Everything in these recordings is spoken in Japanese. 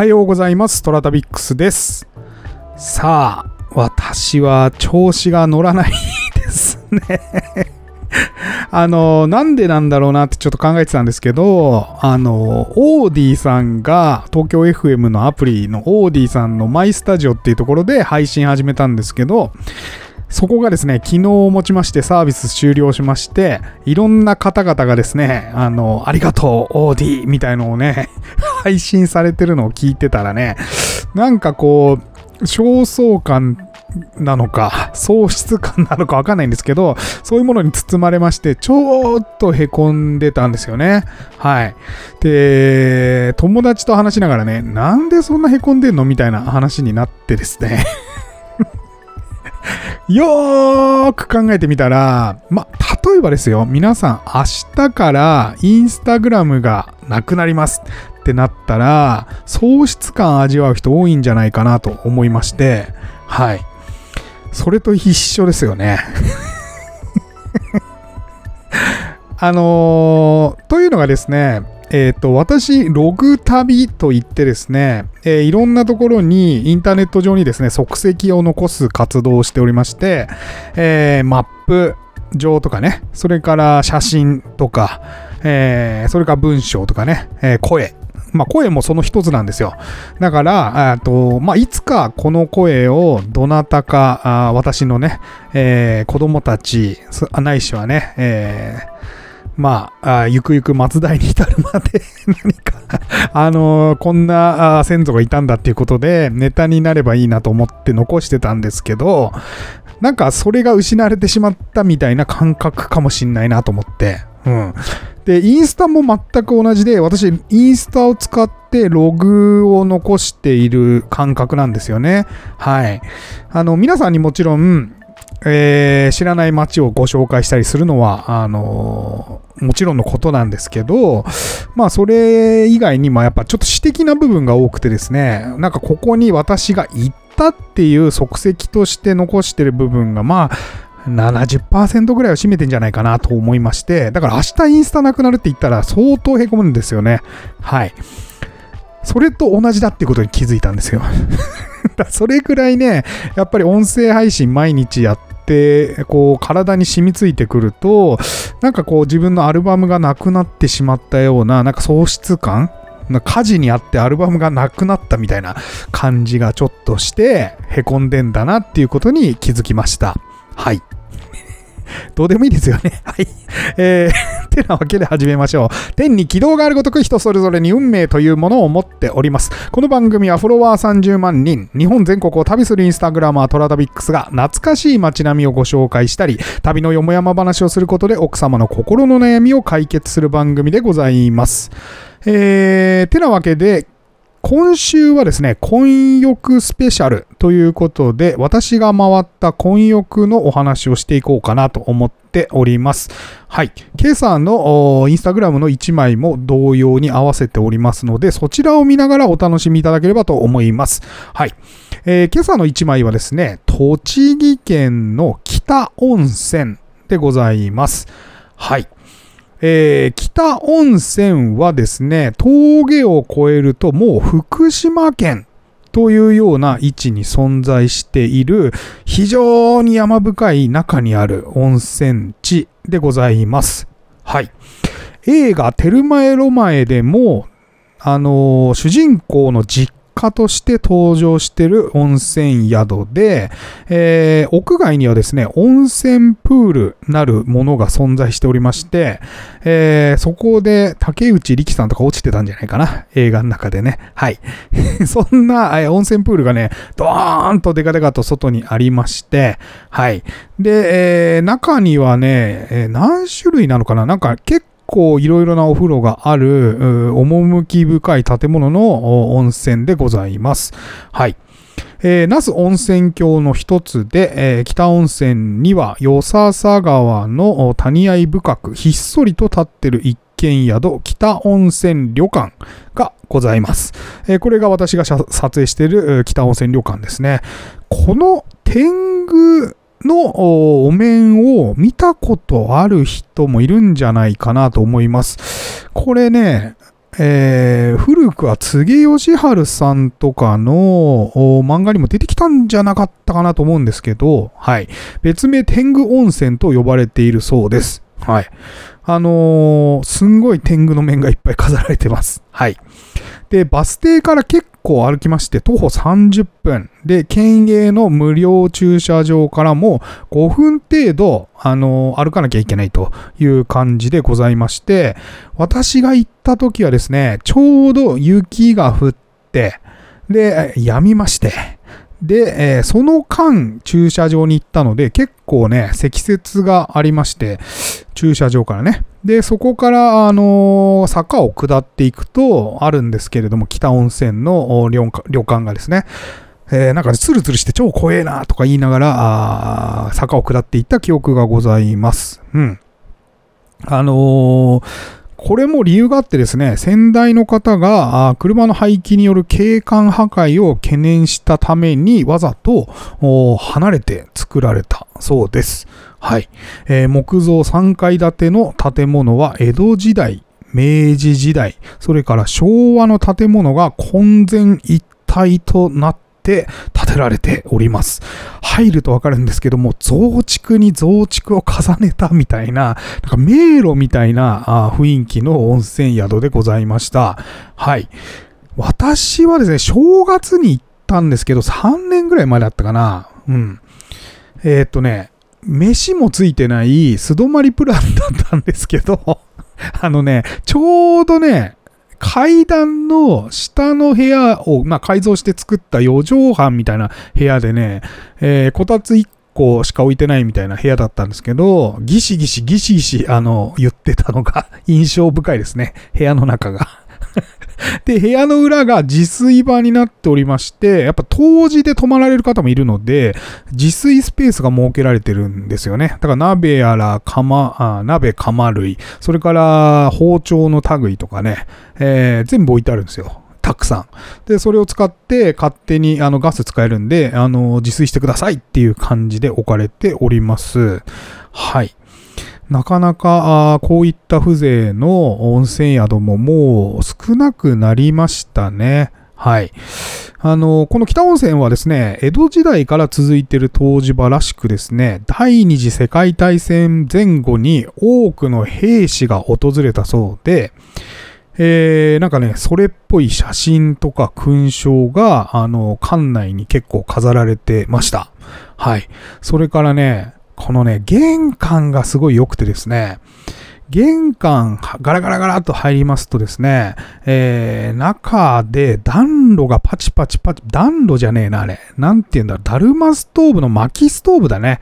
はようございます。トラタビックスです。さあ、私は調子が乗らないですね。あの、なんでなんだろうなってちょっと考えてたんですけど、あの、オーディさんが東京 FM のアプリのオーディさんのマイスタジオっていうところで配信始めたんですけど、そこがですね、昨日をもちましてサービス終了しまして、いろんな方々がですね、あの、ありがとう、オーディみたいのをね、配信されてるのを聞いてたらね、なんかこう、焦燥感なのか、喪失感なのかわかんないんですけど、そういうものに包まれまして、ちょっとへこんでたんですよね。はい。で、友達と話しながらね、なんでそんなへこんでんのみたいな話になってですね。よーく考えてみたら、ま、例えばですよ、皆さん明日からインスタグラムがなくなりますってなったら、喪失感味わう人多いんじゃないかなと思いまして、はい。それと一緒ですよね。あのーというのがですね、えっ、と、私、ログ旅といってですね、えーいろんなところに、インターネット上にですね、足跡を残す活動をしておりまして、えーマップ上とかね、それから写真とか、えそれから文章とかね、え声。まあ、声もその一つなんですよ。だから、あとまあ、いつかこの声をどなたか、あ私のね、えー子供たち、ないしはね、えーまあ、あゆくゆく松代に至るまで 何か、あのーこんな先祖がいたんだっていうことで、ネタになればいいなと思って残してたんですけど、なんかそれが失われてしまったみたいな感覚かもしんないなと思って。うん。で、インスタも全く同じで、私、インスタを使ってログを残している感覚なんですよね。はい。あの、皆さんにもちろん、えー知らない街をご紹介したりするのは、あのーもちろんのことなんですけど、まあ、それ以外にもやっぱちょっと私的な部分が多くてですね、なんかここに私が行ったっていう足跡として残してる部分が、まあ、70%ぐらいを占めてんじゃないかなと思いまして、だから明日インスタなくなるって言ったら相当へこむんですよね。はい。それと同じだってことに気づいたんですよ。それくらいね、やっぱり音声配信毎日やって、こう体に染みついてくると、なんかこう自分のアルバムがなくなってしまったような、なんか喪失感火事にあってアルバムがなくなったみたいな感じがちょっとして、へこんでんだなっていうことに気づきました。はい。どうでもいいですよね。はい。えー、てなわけで始めましょう。天に軌道があるごとく人それぞれに運命というものを持っております。この番組はフォロワー30万人、日本全国を旅するインスタグラマートラダビックスが懐かしい街並みをご紹介したり、旅のよもやま話をすることで奥様の心の悩みを解決する番組でございます。えー、てなわけで、今週はですね、婚浴スペシャルということで、私が回った婚浴のお話をしていこうかなと思っております。はい。今朝のインスタグラムの1枚も同様に合わせておりますので、そちらを見ながらお楽しみいただければと思います。はい。えー今朝の1枚はですね、栃木県の北温泉でございます。はい。えー北温泉はですね、峠を越えるともう福島県というような位置に存在している非常に山深い中にある温泉地でございます。はい。映画テルマエロマエでも、あのー主人公の実家として登場してる温泉宿で、えー屋外にはですね、温泉プールなるものが存在しておりまして、えーそこで竹内力さんとか落ちてたんじゃないかな、映画の中でね。はい。そんな、えー温泉プールがね、ドーンとデカデカと外にありまして、はい。で、えー中にはね、え何種類なのかな？なんか結構いろいろなお風呂がある、趣深い建物の温泉でございます。はい。えー、那須温泉郷の一つで、えー北温泉には、与笹川の谷合深く、ひっそりと立ってる一軒宿、北温泉旅館がございます。えーこれが私が撮影している北温泉旅館ですね。この天狗のお面を見たことある人もいるんじゃないかなと思います。これね、えー、古くは柘義治さんとかの漫画にも出てきたんじゃなかったかなと思うんですけど、はい。別名天狗温泉と呼ばれているそうです。はい。あのー、すんごい天狗の面がいっぱい飾られてます。はい。で、バス停から結構歩きまして、徒歩30分。で、県営の無料駐車場からも5分程度、あの、歩かなきゃいけないという感じでございまして、私が行った時はですね、ちょうど雪が降って、で、止みまして、で、えー、その間、駐車場に行ったので、結構ね、積雪がありまして、駐車場からね。で、そこから、あの、坂を下っていくと、あるんですけれども、北温泉の旅館がですね、えー、なんかツルツルして超怖えなとか言いながら、あ坂を下っていった記憶がございます。うん。あのーこれも理由があってですね、先代の方が車の排気による景観破壊を懸念したためにわざと離れて作られたそうです。はい。えー、木造3階建ての建物は江戸時代、明治時代、それから昭和の建物が混然一体となってて建てられております。入るとわかるんですけども、増築に増築を重ねたみたいな、なんか迷路みたいな雰囲気の温泉宿でございました。はい。私はですね、正月に行ったんですけど、3年ぐらい前だったかな。うん。えー、っとね、飯もついてない素泊まりプランだったんですけど、あのね、ちょうどね、階段の下の部屋を、まあ、改造して作った4畳半みたいな部屋でね、えー、こたつ1個しか置いてないみたいな部屋だったんですけど、ギシギシギシギシ、あの、言ってたのが印象深いですね。部屋の中が で、部屋の裏が自炊場になっておりまして、やっぱ当時で泊まられる方もいるので、自炊スペースが設けられてるんですよね。だから鍋やら釜、あ鍋釜類、それから包丁の類とかね、えー、全部置いてあるんですよ。たくさん。で、それを使って勝手にあのガス使えるんで、あの、自炊してくださいっていう感じで置かれております。はい。なかなかあこういった風情の温泉宿ももう少なくなりましたね。はい。あの、この北温泉はですね、江戸時代から続いている湯治場らしくですね、第二次世界大戦前後に多くの兵士が訪れたそうで、えー、なんかね、それっぽい写真とか勲章が、あの、館内に結構飾られてました。はい。それからね、このね、玄関がすごい良くてですね、玄関ガラガラガラっと入りますとですね、えー、中で暖炉がパチパチパチ、暖炉じゃねえな、あれ。なんて言うんだだるまストーブの薪ストーブだね。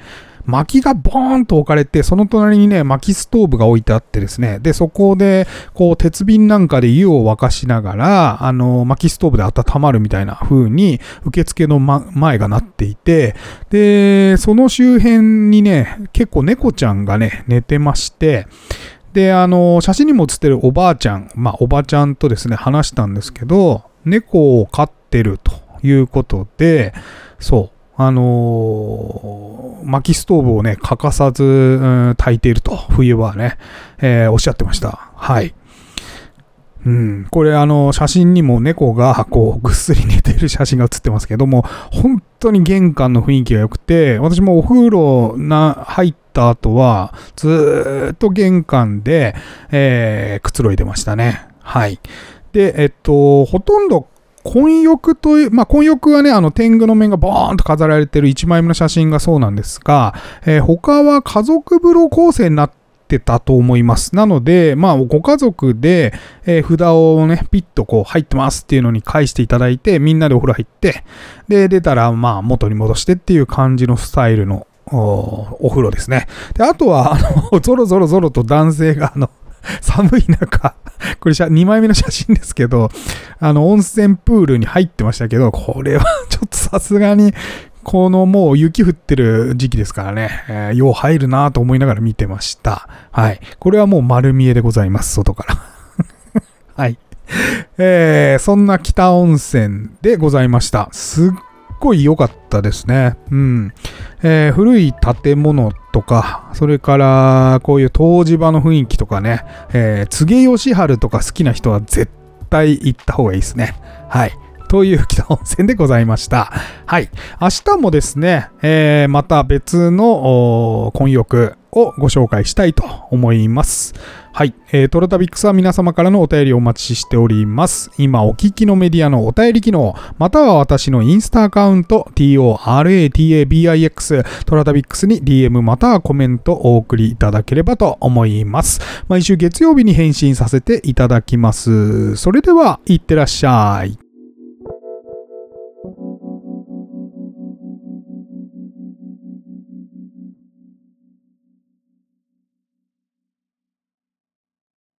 薪がボーンと置かれて、その隣にね、薪ストーブが置いてあってですね、で、そこで、こう、鉄瓶なんかで湯を沸かしながら、あの、薪ストーブで温まるみたいな風に、受付の、ま、前がなっていて、で、その周辺にね、結構猫ちゃんがね、寝てまして、で、あの、写真にも写ってるおばあちゃん、まあ、おばちゃんとですね、話したんですけど、猫を飼ってるということで、そう、あのー、薪ストーブをね、欠かさず、うん、炊いていると、冬はね、えー、おっしゃってました。はい。うん、これあの写真にも猫がこうぐっすり寝てる写真が写ってますけども本当に玄関の雰囲気が良くて私もお風呂な入った後はずっと玄関で、えー、くつろいでましたねはいでえっとほとんど混浴という、まあ、混浴はね、あの、天狗の面がボーンと飾られてる1枚目の写真がそうなんですが、えー、他は家族風呂構成になってたと思います。なので、まあ、ご家族で、えー、札をね、ピッとこう入ってますっていうのに返していただいて、みんなでお風呂入って、で、出たら、まあ、元に戻してっていう感じのスタイルのお風呂ですね。で、あとは、あの、ゾロゾロゾロと男性が、あの、寒い中、これ2枚目の写真ですけど、あの、温泉プールに入ってましたけど、これはちょっとさすがに、このもう雪降ってる時期ですからね、えー、よう入るなと思いながら見てました。はい。これはもう丸見えでございます、外から。はい。えー、そんな北温泉でございました。すっごい良かったですね。うん。えー、古い建物とか、それからこういう湯治場の雰囲気とかね、えー、柘義治とか好きな人は絶対行った方がいいですね。はい。という北温泉でございました。はい。明日もですね、えー、また別の混浴をご紹介したいと思います。はい。えー、トロタビックスは皆様からのお便りをお待ちしております。今お聞きのメディアのお便り機能、または私のインスタアカウント、TORATABIX、トラタビックスに DM またはコメントお送りいただければと思います。毎週月曜日に返信させていただきます。それでは、いってらっしゃい。